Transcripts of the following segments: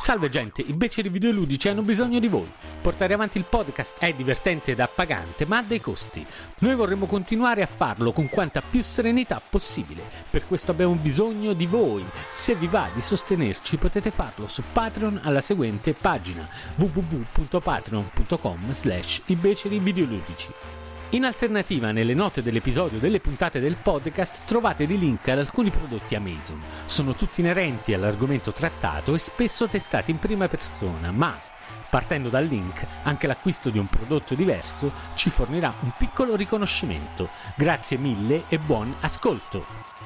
Salve gente, i beceri videoludici hanno bisogno di voi. Portare avanti il podcast è divertente ed appagante, ma ha dei costi. Noi vorremmo continuare a farlo con quanta più serenità possibile. Per questo abbiamo bisogno di voi. Se vi va di sostenerci potete farlo su Patreon alla seguente pagina www.patreon.com slash i beceri videoludici. In alternativa, nelle note dell'episodio delle puntate del podcast trovate dei link ad alcuni prodotti Amazon. Sono tutti inerenti all'argomento trattato e spesso testati in prima persona, ma partendo dal link, anche l'acquisto di un prodotto diverso ci fornirà un piccolo riconoscimento. Grazie mille e buon ascolto!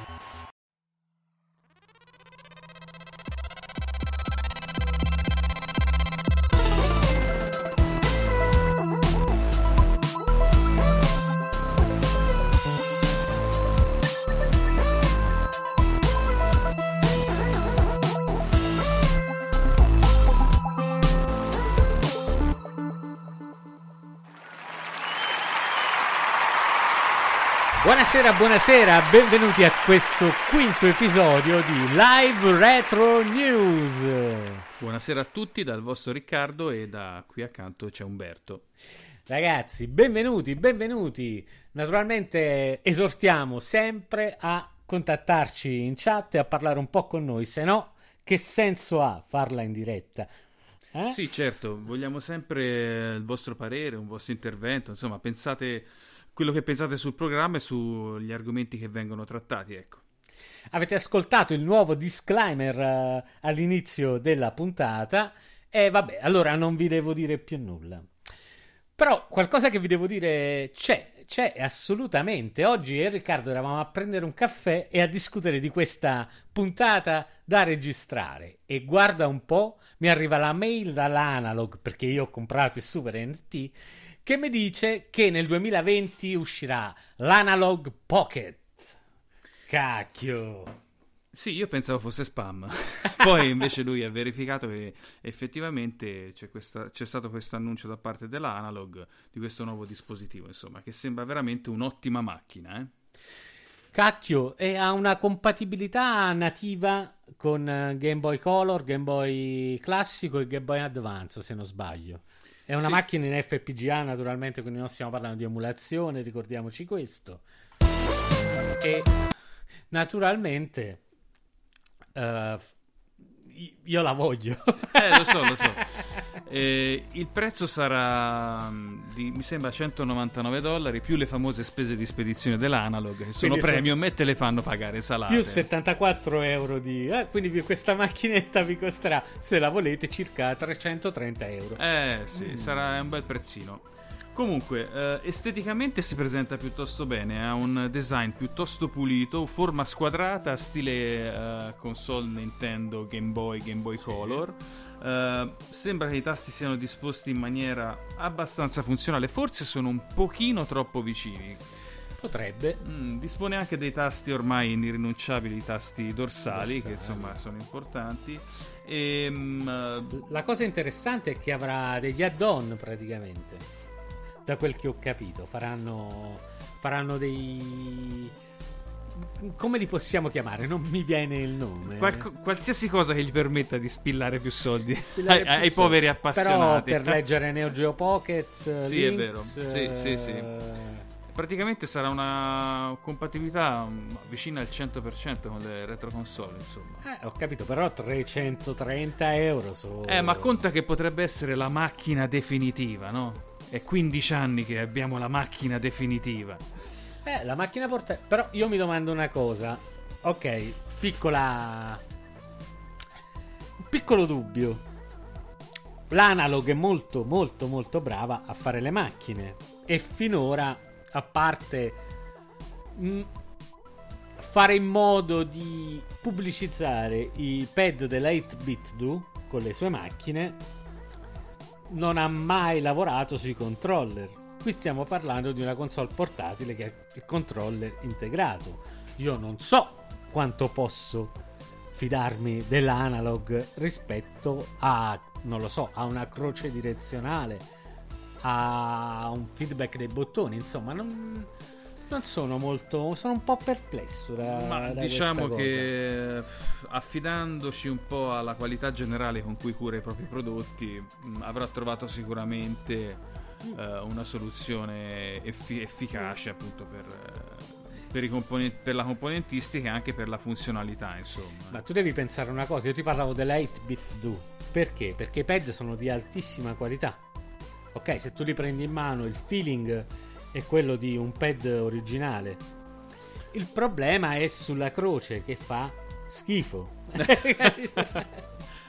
Buonasera, buonasera, benvenuti a questo quinto episodio di Live Retro News. Buonasera a tutti dal vostro Riccardo e da qui accanto c'è Umberto. Ragazzi, benvenuti, benvenuti. Naturalmente esortiamo sempre a contattarci in chat e a parlare un po' con noi, se no che senso ha farla in diretta? Eh? Sì, certo, vogliamo sempre il vostro parere, un vostro intervento, insomma, pensate quello che pensate sul programma e sugli argomenti che vengono trattati, ecco. Avete ascoltato il nuovo disclaimer uh, all'inizio della puntata e vabbè, allora non vi devo dire più nulla. Però qualcosa che vi devo dire c'è, c'è assolutamente. Oggi io e Riccardo eravamo a prendere un caffè e a discutere di questa puntata da registrare. E guarda un po', mi arriva la mail dall'analog perché io ho comprato il Super NT che mi dice che nel 2020 uscirà l'Analog Pocket. Cacchio. Sì, io pensavo fosse spam. Poi invece lui ha verificato che effettivamente c'è, questa, c'è stato questo annuncio da parte dell'Analog di questo nuovo dispositivo, insomma, che sembra veramente un'ottima macchina, eh? Cacchio, e ha una compatibilità nativa con eh, Game Boy Color, Game Boy classico e Game Boy Advance, se non sbaglio. È una sì. macchina in FPGA, naturalmente, quindi non stiamo parlando di emulazione, ricordiamoci questo. E naturalmente uh, io la voglio. eh, lo so, lo so. Eh, il prezzo sarà mm, di, mi sembra 199 dollari più le famose spese di spedizione dell'analog che sono premium sono... e te le fanno pagare salate. Più 74 euro di... Eh, quindi questa macchinetta vi costerà, se la volete, circa 330 euro. Eh sì, mm. sarà un bel prezzino. Comunque, eh, esteticamente si presenta piuttosto bene, ha un design piuttosto pulito, forma squadrata, stile eh, console Nintendo, Game Boy, Game Boy Color. Eh, sembra che i tasti siano disposti in maniera abbastanza funzionale, forse sono un pochino troppo vicini. Potrebbe. Mm, dispone anche dei tasti ormai irrinunciabili, i tasti dorsali, dorsali. che insomma sono importanti. E, um, La cosa interessante è che avrà degli add-on praticamente da quel che ho capito. Faranno, faranno dei. Come li possiamo chiamare? Non mi viene il nome. Qual- qualsiasi cosa che gli permetta di spillare più soldi spillare ai, più ai soldi. poveri appassionati. Però per leggere Neo Geo Pocket. sì, Links, è vero. Sì, sì, sì. Praticamente sarà una compatibilità vicina al 100% con le retro console, insomma. Eh, ho capito, però 330 euro su... Eh, ma conta che potrebbe essere la macchina definitiva, no? È 15 anni che abbiamo la macchina definitiva. Eh, la macchina portatile. Però io mi domando una cosa. Ok, piccola. Piccolo dubbio. L'analog è molto, molto, molto brava a fare le macchine. E finora a parte mh, fare in modo di pubblicizzare i pad della 8-bit Do con le sue macchine, non ha mai lavorato sui controller. Qui stiamo parlando di una console portatile che ha il controller integrato. Io non so quanto posso fidarmi dell'analog rispetto a, non lo so, a una croce direzionale, a un feedback dei bottoni, insomma, non, non sono molto. Sono un po' perplesso. Da, Ma da diciamo che affidandoci un po' alla qualità generale con cui cura i propri prodotti, mh, avrà trovato sicuramente eh, una soluzione effi- efficace appunto per, eh, per, i componenti- per la componentistica e anche per la funzionalità, insomma. Ma tu devi pensare una cosa, io ti parlavo della 8-bit Do. Perché? Perché i pad sono di altissima qualità. Ok, se tu li prendi in mano, il feeling è quello di un pad originale. Il problema è sulla croce che fa schifo.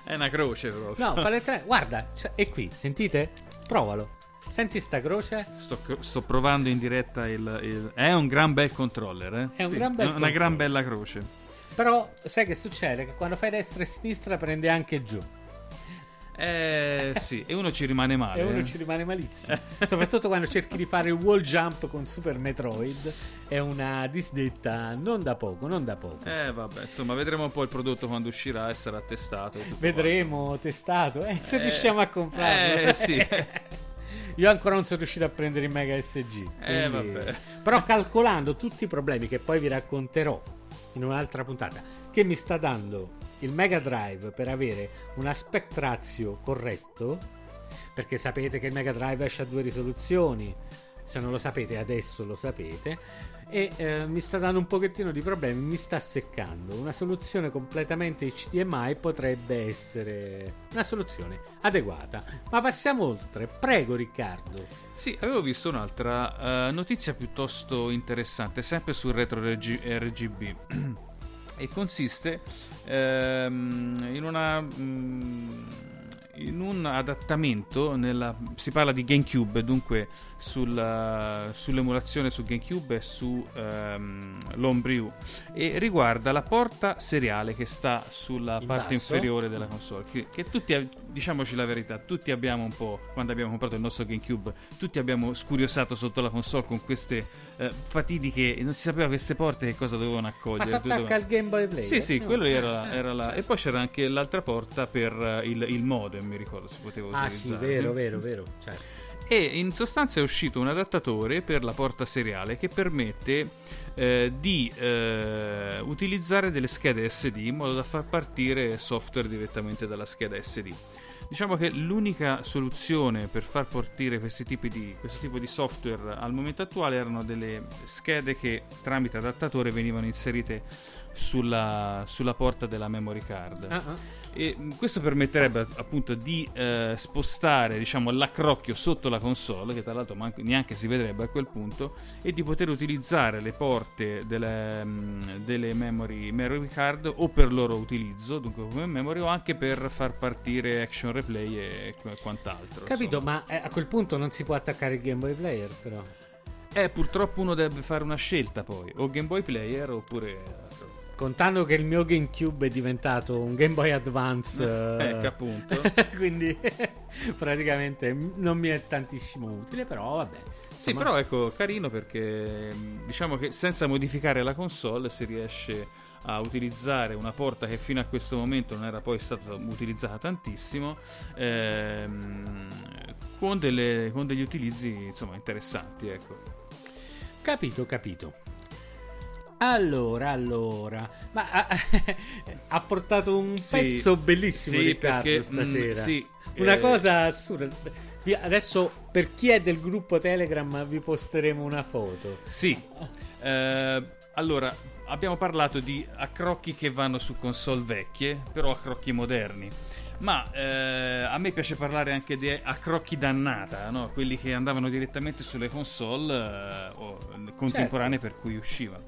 È una croce proprio. no, fa le tre. Guarda, cioè, è qui, sentite? Provalo. Senti sta croce? Sto, sto provando in diretta il, il- È un gran bel controller, eh? È un Sì, gran bel Una controller. gran bella croce. Però sai che succede? Che quando fai destra e sinistra prende anche giù. Eh sì, e uno ci rimane male. E uno eh. ci rimane malissimo. Soprattutto quando cerchi di fare il wall jump con Super Metroid. È una disdetta non da poco, non da poco. Eh vabbè, insomma, vedremo un po' il prodotto quando uscirà e sarà testato. Vedremo, testato. Eh, se Eh, riusciamo a comprarlo. eh, sì. Io ancora non sono riuscito a prendere il Mega SG. Eh, quindi- vabbè. Però calcolando tutti i problemi che poi vi racconterò in un'altra puntata, che mi sta dando il Mega Drive per avere un aspect ratio corretto, perché sapete che il Mega Drive esce a due risoluzioni, se non lo sapete adesso lo sapete, e eh, mi sta dando un pochettino di problemi, mi sta seccando. Una soluzione completamente HDMI potrebbe essere una soluzione adeguata. Ma passiamo oltre, prego Riccardo. Sì, avevo visto un'altra eh, notizia piuttosto interessante, sempre sul retro RG- RGB. E consiste ehm, in una. mm, in un adattamento nella, si parla di GameCube dunque sulla- sull'emulazione su GameCube e su ehm, l'Homebrew e riguarda la porta seriale che sta sulla In parte basso? inferiore della console che, che tutti diciamoci la verità tutti abbiamo un po' quando abbiamo comprato il nostro GameCube tutti abbiamo scuriosato sotto la console con queste eh, fatidiche non si sapeva queste porte che cosa dovevano Ma accogliere si attacca al Game Boy Player? sì, sì, No. quello era, Ah, era ah, la... ah. E poi c'era anche l'altra porta per eh, il, il modem, mi ricordo, si poteva Ah sì, utilizzare. vero, vero, vero. Certo. E in sostanza è uscito un adattatore per la porta seriale che permette eh, di eh, utilizzare delle schede SD in modo da far partire software direttamente dalla scheda SD. Diciamo che l'unica soluzione per far partire questi tipi di, questo tipo di software al momento attuale erano delle schede che tramite adattatore venivano inserite sulla, sulla porta della memory card. Ah. E questo permetterebbe appunto di eh, spostare diciamo, l'accrocchio sotto la console, che tra l'altro manco- neanche si vedrebbe a quel punto, e di poter utilizzare le porte delle, mh, delle memory, memory card o per loro utilizzo, dunque come memory, o anche per far partire action replay e qu- quant'altro. Capito, insomma. ma eh, a quel punto non si può attaccare il Game Boy Player, però. Eh, purtroppo uno deve fare una scelta poi, o Game Boy Player oppure... Contando che il mio GameCube è diventato un Game Boy Advance. eh, Ecco appunto. quindi praticamente non mi è tantissimo utile, però vabbè. Sì, Insomma, però ecco, carino perché mh, diciamo che senza modificare la console si riesce a utilizzare una porta che fino a questo momento non era poi stata utilizzata tantissimo ehm, con, delle- con degli utilizzi insomma interessanti ecco. Capito, capito. Allora, allora, ma ha, ha portato un Sì, pezzo bellissimo sì, Riccardo perché, stasera. mm, sì, Una eh, cosa assurda. Adesso per chi è del gruppo Telegram vi posteremo una foto. Sì, Eh, allora abbiamo parlato di accrocchi che vanno su console vecchie, però accrocchi moderni. Ma eh, a me piace parlare anche di accrocchi dannata, no? quelli che andavano direttamente sulle console eh, o- contemporanee per cui usciva.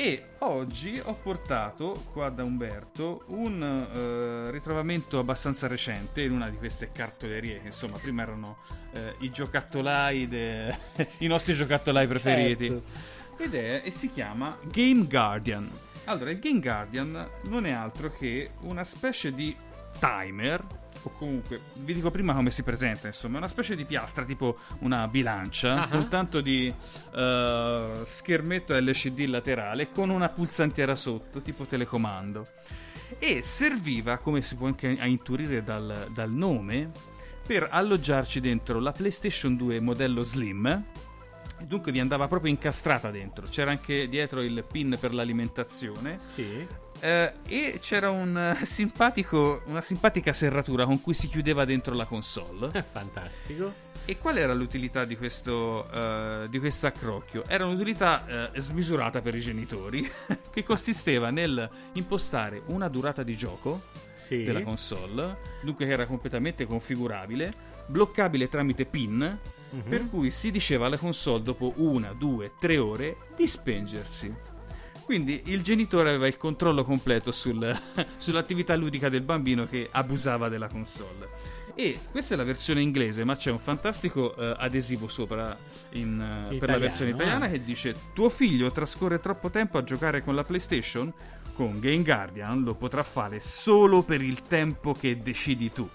E oggi ho portato qua da Umberto un eh, ritrovamento abbastanza recente in una di queste cartolerie che insomma prima erano eh, i giocattolai, de... i nostri giocattolai preferiti. Certo. Ed è, e si chiama Game Guardian. Allora, il Game Guardian non è altro che una specie di timer o comunque vi dico prima come si presenta insomma è una specie di piastra tipo una bilancia Ah. con tanto di eh, schermetto LCD laterale con una pulsantiera sotto tipo telecomando e serviva come si può anche intuire dal, dal nome per alloggiarci dentro la PlayStation 2 modello Slim dunque vi andava proprio incastrata dentro c'era anche dietro il pin per l'alimentazione Sì. Eh, e c'era un eh, simpatico, una simpatica serratura con cui si chiudeva dentro la console. Fantastico. E qual era l'utilità di questo, eh, di questo accrocchio? Era un'utilità eh, smisurata per i genitori, che consisteva nel impostare una durata di gioco Sì. della console, dunque che era completamente configurabile, bloccabile tramite PIN, Mhm. per cui si diceva alla console dopo una, due, tre ore di spengersi. Quindi il genitore aveva il controllo completo sul- sull'attività ludica del bambino che abusava della console. E questa è la versione inglese, ma c'è un fantastico eh, adesivo sopra in, eh, per la versione italiana ah. che dice: Tuo figlio trascorre troppo tempo a giocare con la PlayStation? Con Game Guardian lo potrà fare solo per il tempo che decidi tu.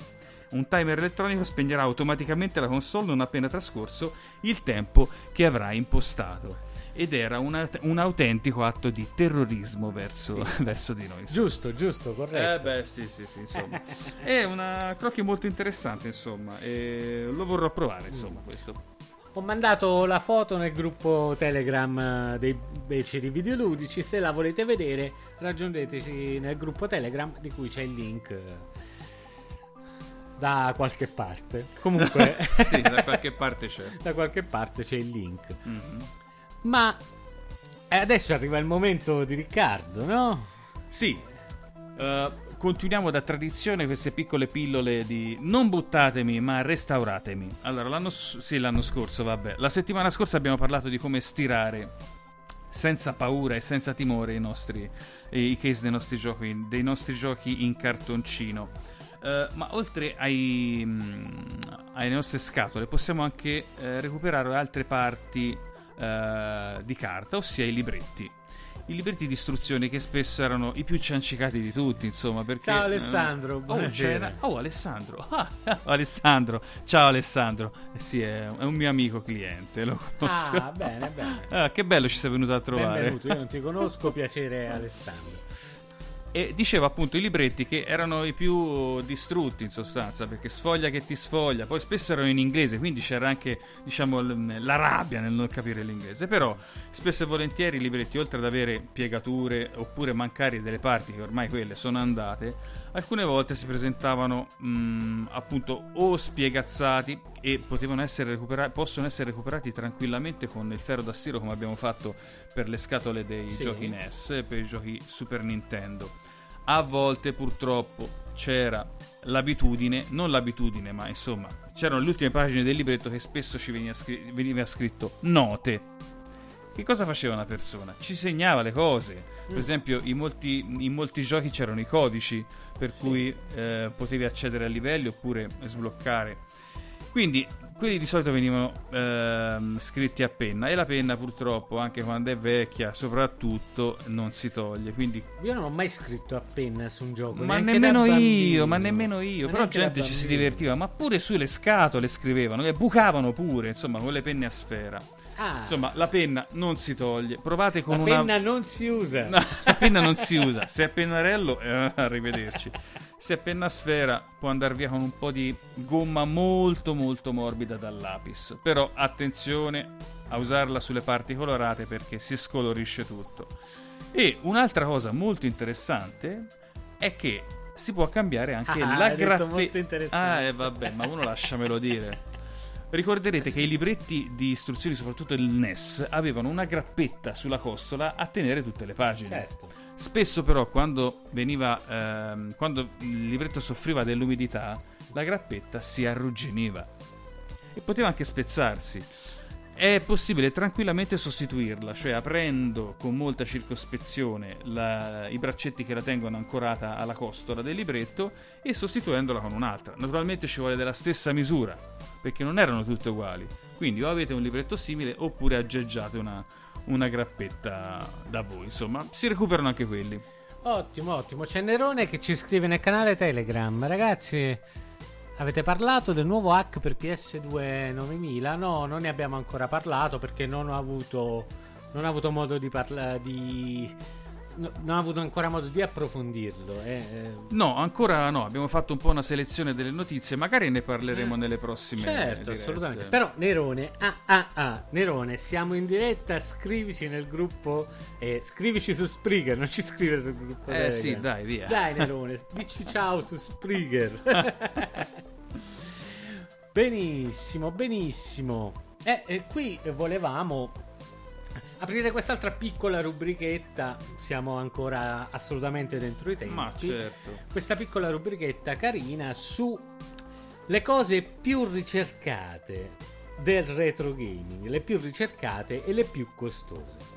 Un timer elettronico spegnerà automaticamente la console non appena trascorso il tempo che avrà impostato. Ed era una- un autentico atto di terrorismo verso, verso di noi. Giusto, giusto, Eh corretto. beh, sì, sì, sì, insomma. È una crocchio molto interessante, insomma, e lo vorrò provare, insomma, questo. Ho mandato la foto nel gruppo Telegram eh, dei beceri videoludici. Se la volete vedere, raggiungeteci nel gruppo Telegram di cui c'è il link eh, da qualche parte. Comunque, sì, da qualche parte c'è. da qualche parte c'è il link. Mhm. Ma eh, adesso arriva il momento di Riccardo, no? Sì, eh, continuiamo da tradizione queste piccole pillole di non buttatemi ma restauratemi. Allora, l'anno, sì, l'anno scorso, vabbè. La settimana scorsa abbiamo parlato di come stirare senza paura e senza timore i nostri i case dei nostri giochi, dei nostri giochi in cartoncino. Eh, ma oltre ai, mm, alle nostre scatole possiamo anche eh, recuperare altre parti eh, di carta, ossia i libretti. I libretti di istruzioni che spesso erano i più ciancicati di tutti, insomma, perché... Ciao, Alessandro, oh, buonasera. Oh, Alessandro. Ah, Alessandro. Ciao Alessandro. Eh sì, è, è un mio amico cliente, lo conosco. Ah, bene, bene. Ah, che bello ci sei venuto a trovare. Benvenuto, io non ti conosco, piacere Alessandro. E diceva appunto i libretti che erano i più distrutti in sostanza, perché sfoglia che ti sfoglia, poi spesso erano in inglese, quindi c'era anche diciamo la rabbia nel non capire l'inglese, però spesso e volentieri i libretti oltre ad avere piegature oppure mancare delle parti che ormai quelle sono andate, alcune volte si presentavano mh, appunto o spiegazzati e potevano essere recuperati, possono essere recuperati tranquillamente con il ferro da stiro come abbiamo fatto per le scatole dei Sì. giochi NES e per i giochi Super Nintendo. A volte purtroppo c'era l'abitudine, non l'abitudine, ma insomma, c'erano le ultime pagine del libretto che spesso ci veniva, scri- veniva scritto note. Che cosa faceva una persona? Ci segnava le cose. Per esempio, in molti, in molti giochi c'erano i codici per cui eh, potevi accedere a livelli oppure sbloccare. Quindi quelli di solito venivano ehm, scritti a penna e la penna purtroppo anche quando è vecchia soprattutto non si toglie quindi Io non ho mai scritto a penna su un gioco. ma nemmeno io ma nemmeno io Ma però gente ci si divertiva ma pure sulle scatole scrivevano e bucavano pure insomma con le penne a sfera Ah, insomma la penna non si toglie provate con la una penna non si usa. No, la penna non si usa. Se è pennarello, eh, arrivederci. Se è penna sfera, può andare via con un po' di gomma molto molto morbida dal lapis. Però attenzione a usarla sulle parti colorate perché si scolorisce tutto. E un'altra cosa molto interessante è che si può cambiare anche Ah, la detto molto graffetta. interessante. Ah, eh, vabbè, ma uno lasciamelo dire. Ricorderete che i libretti di istruzioni, soprattutto il NES, avevano una grappetta sulla costola a tenere tutte le pagine. Certo. Spesso però quando veniva ehm, quando il libretto soffriva dell'umidità, la grappetta si arrugginiva e poteva anche spezzarsi. È possibile tranquillamente sostituirla, cioè aprendo con molta circospezione la, i braccetti che la tengono ancorata alla costola del libretto e sostituendola con un'altra. Naturalmente ci vuole della stessa misura, perché non erano tutte uguali. Quindi o avete un libretto simile oppure aggeggiate una, una grappetta da voi. Insomma, si recuperano anche quelli. Ottimo, ottimo. C'è Nerone che ci scrive nel canale Telegram. Ragazzi, Avete parlato del nuovo hack per PS2 9000? No, non ne abbiamo ancora parlato perché non ho avuto, non ho avuto modo di parlare di... No, non ho avuto ancora modo di approfondirlo. Eh, eh. No, ancora no. Abbiamo fatto un po' una selezione delle notizie. Magari ne parleremo eh, nelle prossime. Certo, dirette. assolutamente. Però, Nerone, ah, ah, ah, Nerone, siamo in diretta. Scrivici nel gruppo. Eh, scrivici su Spreaker. Non ci scrive sul gruppo. Eh, sì, dai, via. Dai, Nerone, dici ciao su Spreaker. benissimo, benissimo. E eh, qui volevamo aprire quest'altra piccola rubrichetta. Siamo ancora assolutamente dentro i tempi. Ma certo. Questa piccola rubrichetta carina su le cose più ricercate del retro gaming, le più ricercate e le più costose.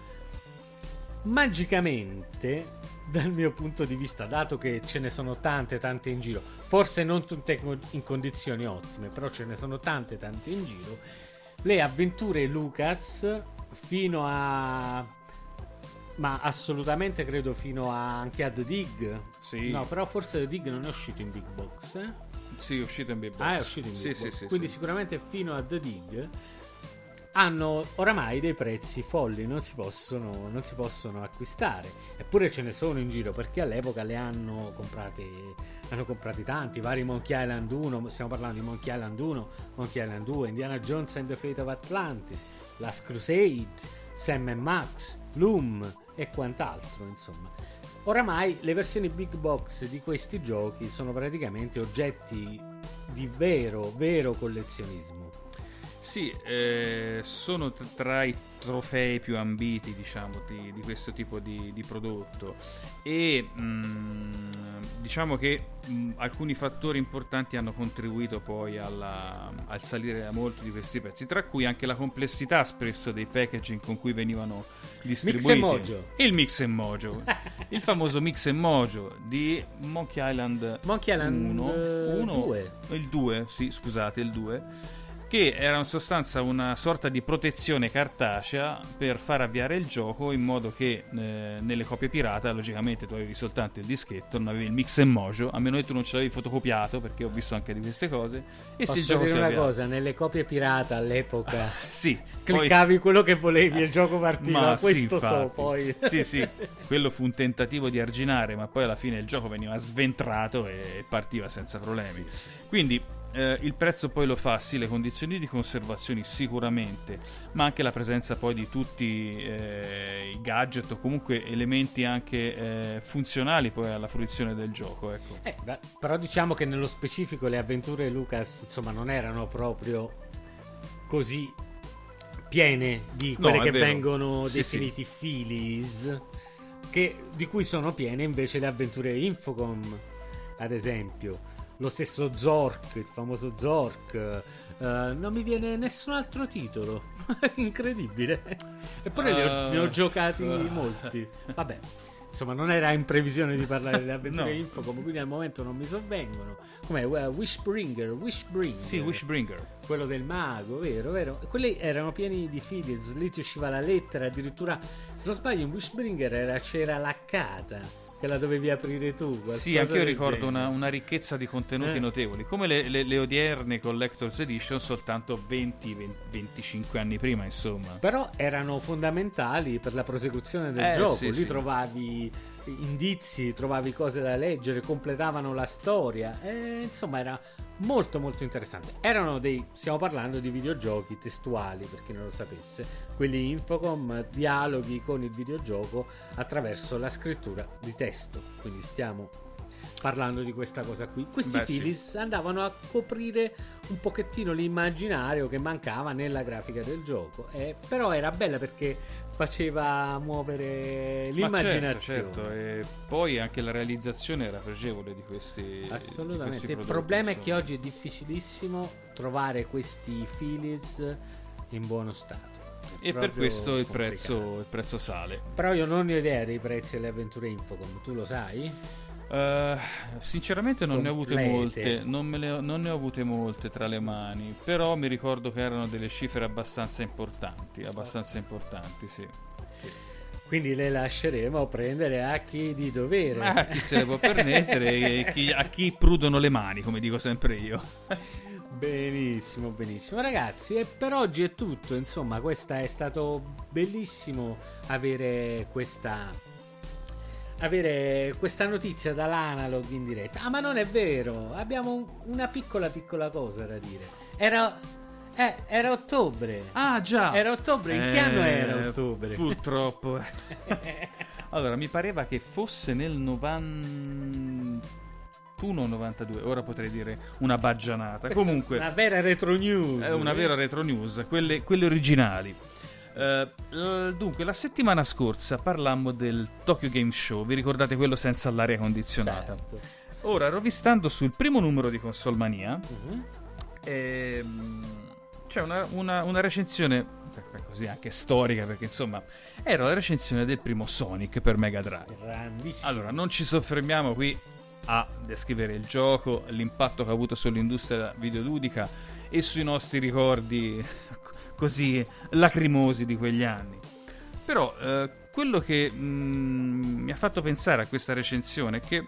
Magicamente dal mio punto di vista, dato che ce ne sono tante, tante in giro, forse non tutte in condizioni ottime, però ce ne sono tante, tante in giro, le avventure Lucas fino a... Ma assolutamente credo fino a, anche a The Dig. Sì. No, però forse The Dig non è uscito in Big Box. Eh? Sì, è uscito in Big Box. Ah, è uscito in Big sì, Box. Sì, Quindi sicuramente fino a The Dig hanno oramai dei prezzi folli, non si, possono, non si possono acquistare. Eppure ce ne sono in giro perché all'epoca le hanno comprate, hanno comprati tanti, vari Monkey Island 1, stiamo parlando di Monkey Island 1, Monkey Island 2, Indiana Jones and the Fate of Atlantis, Last Crusade, Sam Max, Loom e quant'altro, insomma. Oramai le versioni big box di questi giochi sono praticamente oggetti di vero, vero collezionismo sì, eh, sono tra i trofei più ambiti, diciamo, di, di questo tipo di, di prodotto e mh, mm, diciamo che mh, mm, alcuni fattori importanti hanno contribuito poi alla, al salire molto di questi prezzi, tra cui anche la complessità spesso dei packaging con cui venivano distribuiti. Mix. Il mix and mojo. il famoso mix and mojo di Monkey Island, Monkey Island 1, 2. Il 2, sì, scusate, il 2 che era in sostanza una sorta di protezione cartacea per far avviare il gioco in modo che eh, nelle copie pirata, logicamente tu avevi soltanto il dischetto, non avevi il mix e mojo, a meno che tu non ce l'avevi fotocopiato, perché ho visto anche di queste cose. E Posso se il gioco dire si una avviava. cosa, nelle copie pirata all'epoca sì, cliccavi poi... quello che volevi e il gioco partiva, ma questo sì, so poi. sì, sì, quello fu un tentativo di arginare, ma poi alla fine il gioco veniva sventrato e partiva senza problemi. Quindi eh, il prezzo poi lo fa sì le condizioni di conservazione sicuramente ma anche la presenza poi di tutti eh, i gadget o comunque elementi anche eh, funzionali poi alla fruizione del gioco ecco. Eh, beh, però diciamo che nello specifico le avventure Lucas insomma non erano proprio così piene di quelle no, che vero. vengono sì, definiti sì. filis che, di cui sono piene invece le avventure Infocom ad esempio lo stesso Zork, il famoso Zork. Uh, non mi viene nessun altro titolo. Incredibile. Eppure uh, ne, ho, ne ho giocati uh. molti. Vabbè. Insomma, non era in previsione di parlare delle avventure no. Infocom, quindi al momento non mi sovvengono. Com'è? Wishbringer, Wishbringer. Sì, Wishbringer. Quello del mago, vero, vero. Quelli erano pieni di filis, lì ti usciva la lettera, addirittura, se non sbaglio, in Wishbringer era, c'era l'accata che la dovevi aprire tu. Sì, anche io ricordo una, una, ricchezza di contenuti eh. notevoli, come le, le, le, odierne Collector's Edition soltanto 20-25 anni prima, insomma. Però erano fondamentali per la prosecuzione del eh, gioco, sì, lì sì. trovavi indizi, trovavi cose da leggere, completavano la storia, e, insomma era molto molto interessante. Erano dei, stiamo parlando di videogiochi testuali, per chi non lo sapesse, quelli Infocom, dialoghi con il videogioco attraverso la scrittura di testo, quindi stiamo parlando di questa cosa qui. Questi Beh, filis sì. andavano a coprire un pochettino l'immaginario che mancava nella grafica del gioco, eh, però era bella perché faceva muovere l'immaginazione. Certo, certo, e poi anche la realizzazione era pregevole di questi. Assolutamente. Di questi Il problema insomma. è che oggi è difficilissimo trovare questi filis in buono stato. E per questo il prezzo, il prezzo, sale. Però io non ho idea dei prezzi delle avventure Infocom, tu lo sai? Uh, sinceramente non ne ho avute molte, non, le, non, ne ho avute molte tra le mani, però mi ricordo che erano delle cifre abbastanza importanti, abbastanza importanti, sì. Quindi le lasceremo prendere a chi di dovere. A chi se le può permettere e chi, a chi prudono le mani, come dico sempre io. benissimo, benissimo. Ragazzi, e per oggi è tutto. Insomma, questa è stato bellissimo avere questa avere questa notizia dall'analog in diretta. Ah, ma non è vero, abbiamo una piccola piccola cosa da dire. Era eh, era ottobre. Ah, già. Era ottobre. In eh, che anno era ottobre? Purtroppo. allora, mi pareva che fosse nel 91 92. Ora potrei dire una baggianata. Questa Comunque, una vera retro news. È una vera retro news, quelle, quelle originali. Uh, dunque, la settimana scorsa parlammo del Tokyo Game Show. Vi ricordate quello senza l'aria condizionata? Certo. Ora, rovistando sul primo numero di Console Mania, uh-huh. ehm, c'è una, una, una recensione così anche storica perché insomma era la recensione del primo Sonic per Mega Drive. Grandissimo. Allora, non ci soffermiamo qui a descrivere il gioco, l'impatto che ha avuto sull'industria videoludica e sui nostri ricordi così lacrimosi di quegli anni. Però eh, quello che mm, mi ha fatto pensare a questa recensione è che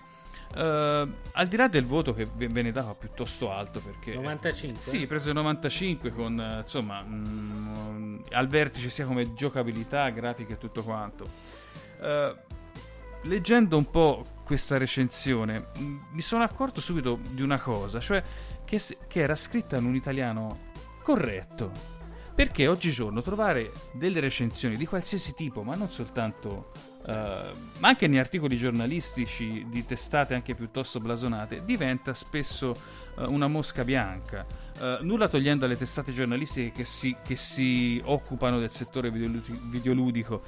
Uh, al di là del voto che ve ne dava piuttosto alto perché 95 sì preso il 95 con uh, insomma mh, mm, al vertice sia come giocabilità grafica e tutto quanto. Uh, leggendo un po' questa recensione mh, mm, mi sono accorto subito di una cosa cioè che, che era scritta in un italiano corretto perché oggigiorno trovare delle recensioni di qualsiasi tipo ma non soltanto Uh, ma anche negli articoli giornalistici di testate anche piuttosto blasonate, diventa spesso uh, una mosca bianca. Uh, nulla togliendo alle testate giornalistiche che si, che si occupano del settore videoludico.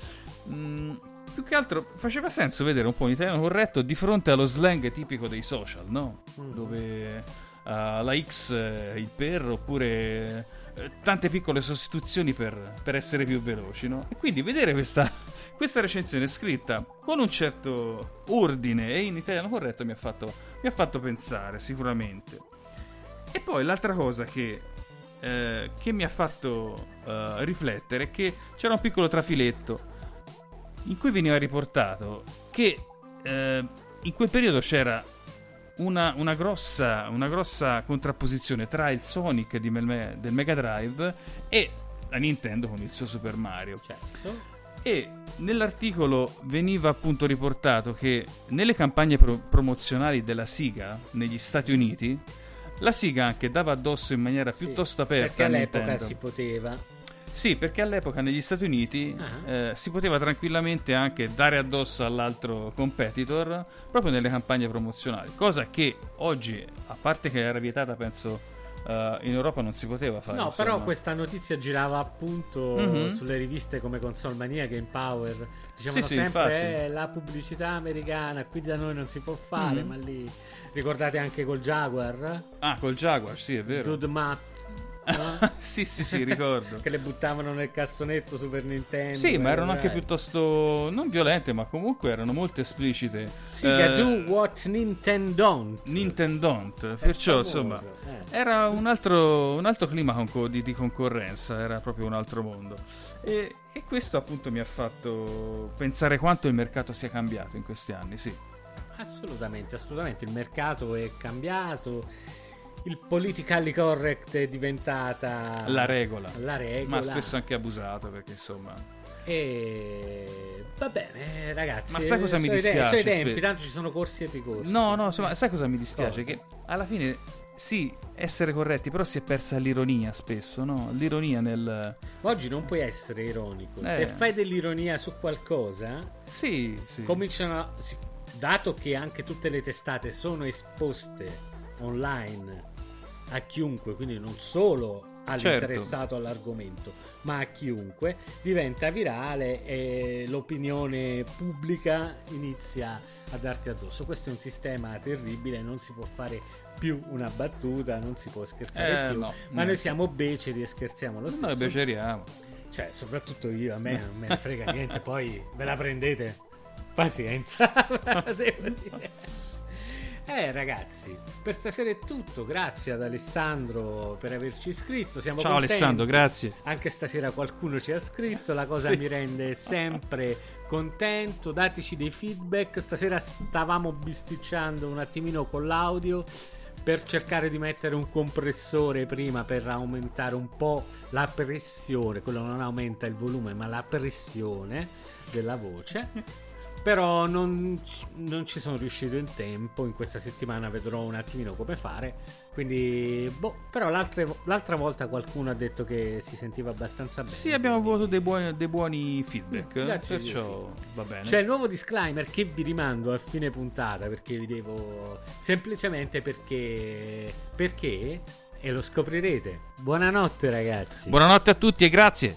Mm, più che altro faceva senso vedere un po' in italiano corretto di fronte allo slang tipico dei social, no? Mm. Dove la X è il per oppure tante piccole sostituzioni per, per essere più veloci, no? E quindi vedere questa questa recensione scritta con un certo ordine e in italiano corretto mi ha fatto, mi ha fatto pensare sicuramente. E poi l'altra cosa che, eh, che mi ha fatto eh, riflettere è che c'era un piccolo trafiletto in cui veniva riportato che eh, in quel periodo c'era una, una, grossa, una, grossa, contrapposizione tra il Sonic Mel- del Mega Drive e la Nintendo con il suo Super Mario. Certo. E nell'articolo veniva appunto riportato che nelle campagne pro- promozionali della Siga negli Stati Uniti, la Siga anche dava addosso in maniera piuttosto aperta. Perché all'epoca si poteva. Sì, perché all'epoca negli Stati Uniti uh-huh. eh, si poteva tranquillamente anche dare addosso all'altro competitor proprio nelle campagne promozionali, cosa che oggi, a parte che era vietata, penso Uh, in Europa non si poteva fare. No, insomma. però questa notizia girava appunto mm-hmm. sulle riviste come Console Mania, Game Power. Dicevano sì, sempre sì, eh, la pubblicità americana, qui da noi non si può fare, mm-hmm. ma lì ricordate anche col Jaguar? Ah, col Jaguar, sì, è vero. Dude Math No? sì, sì, sì, ricordo. che le buttavano nel cassonetto Super Nintendo. Sì, ma erano anche piuttosto non violente, ma comunque erano molto esplicite. Sì, eh, che do what Nintendo don't. Nintendo don't. Perciò, famoso, insomma, eh. era un altro, un altro clima di, di, concorrenza, era proprio un altro mondo. E, e questo appunto mi ha fatto pensare quanto il mercato sia cambiato in questi anni, sì. Assolutamente, assolutamente. Il mercato è cambiato il politically correct è diventata la regola. La regola. Ma spesso anche abusato perché insomma. E va bene, ragazzi. Ma sai cosa mi dispiace? Sui tempi, tanto ci sono corsi e ricorsi. No, no, insomma, sai cosa mi dispiace? Cosa? Che alla fine sì, essere corretti, però si è persa l'ironia spesso, no? L'ironia nel. Oggi non puoi essere ironico. Eh. Se fai dell'ironia su qualcosa, sì, sì. cominciano a. Dato che anche tutte le testate sono esposte online a chiunque, quindi non solo all'interessato certo. all'argomento, ma a chiunque, diventa virale e l'opinione pubblica inizia a darti addosso. Questo è un sistema terribile, non si può fare più una battuta, non si può scherzare Eh, più. no, ma niente. noi siamo beceri e scherziamo lo stesso. Noi beceriamo. Cioè, soprattutto io, a me non me ne frega niente, poi ve la prendete. Pazienza, devo dire. Eh ragazzi, per stasera è tutto. Grazie ad Alessandro per averci iscritto. Siamo Ciao contenti. Alessandro, grazie. Anche stasera qualcuno ci ha scritto, la cosa Sì. mi rende sempre contento. Dateci dei feedback. Stasera stavamo bisticciando un attimino con l'audio per cercare di mettere un compressore prima per aumentare un po' la pressione. Quello non aumenta il volume, ma la pressione della voce. Però non, ci- non ci sono riuscito in tempo. In questa settimana vedrò un attimino come fare. Quindi, boh, però l'altra, volta qualcuno ha detto che si sentiva abbastanza bene. Sì, abbiamo avuto dei buoni, dei buoni feedback. Mm, grazie, perciò va bene. C'è il nuovo disclaimer che vi rimando a fine puntata perché vi devo. semplicemente perché. perché. e lo scoprirete. Buonanotte, ragazzi. Buonanotte a tutti e grazie.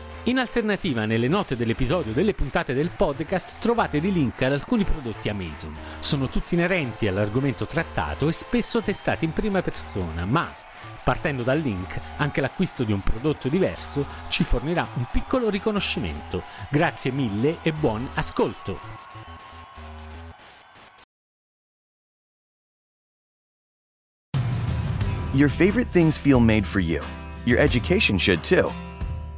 In alternativa, nelle note dell'episodio delle puntate del podcast trovate dei link ad alcuni prodotti Amazon. Sono tutti inerenti all'argomento trattato e spesso testati in prima persona, ma partendo dal link, anche l'acquisto di un prodotto diverso ci fornirà un piccolo riconoscimento. Grazie mille e buon ascolto! Your favorite things feel made for you. Your education should too.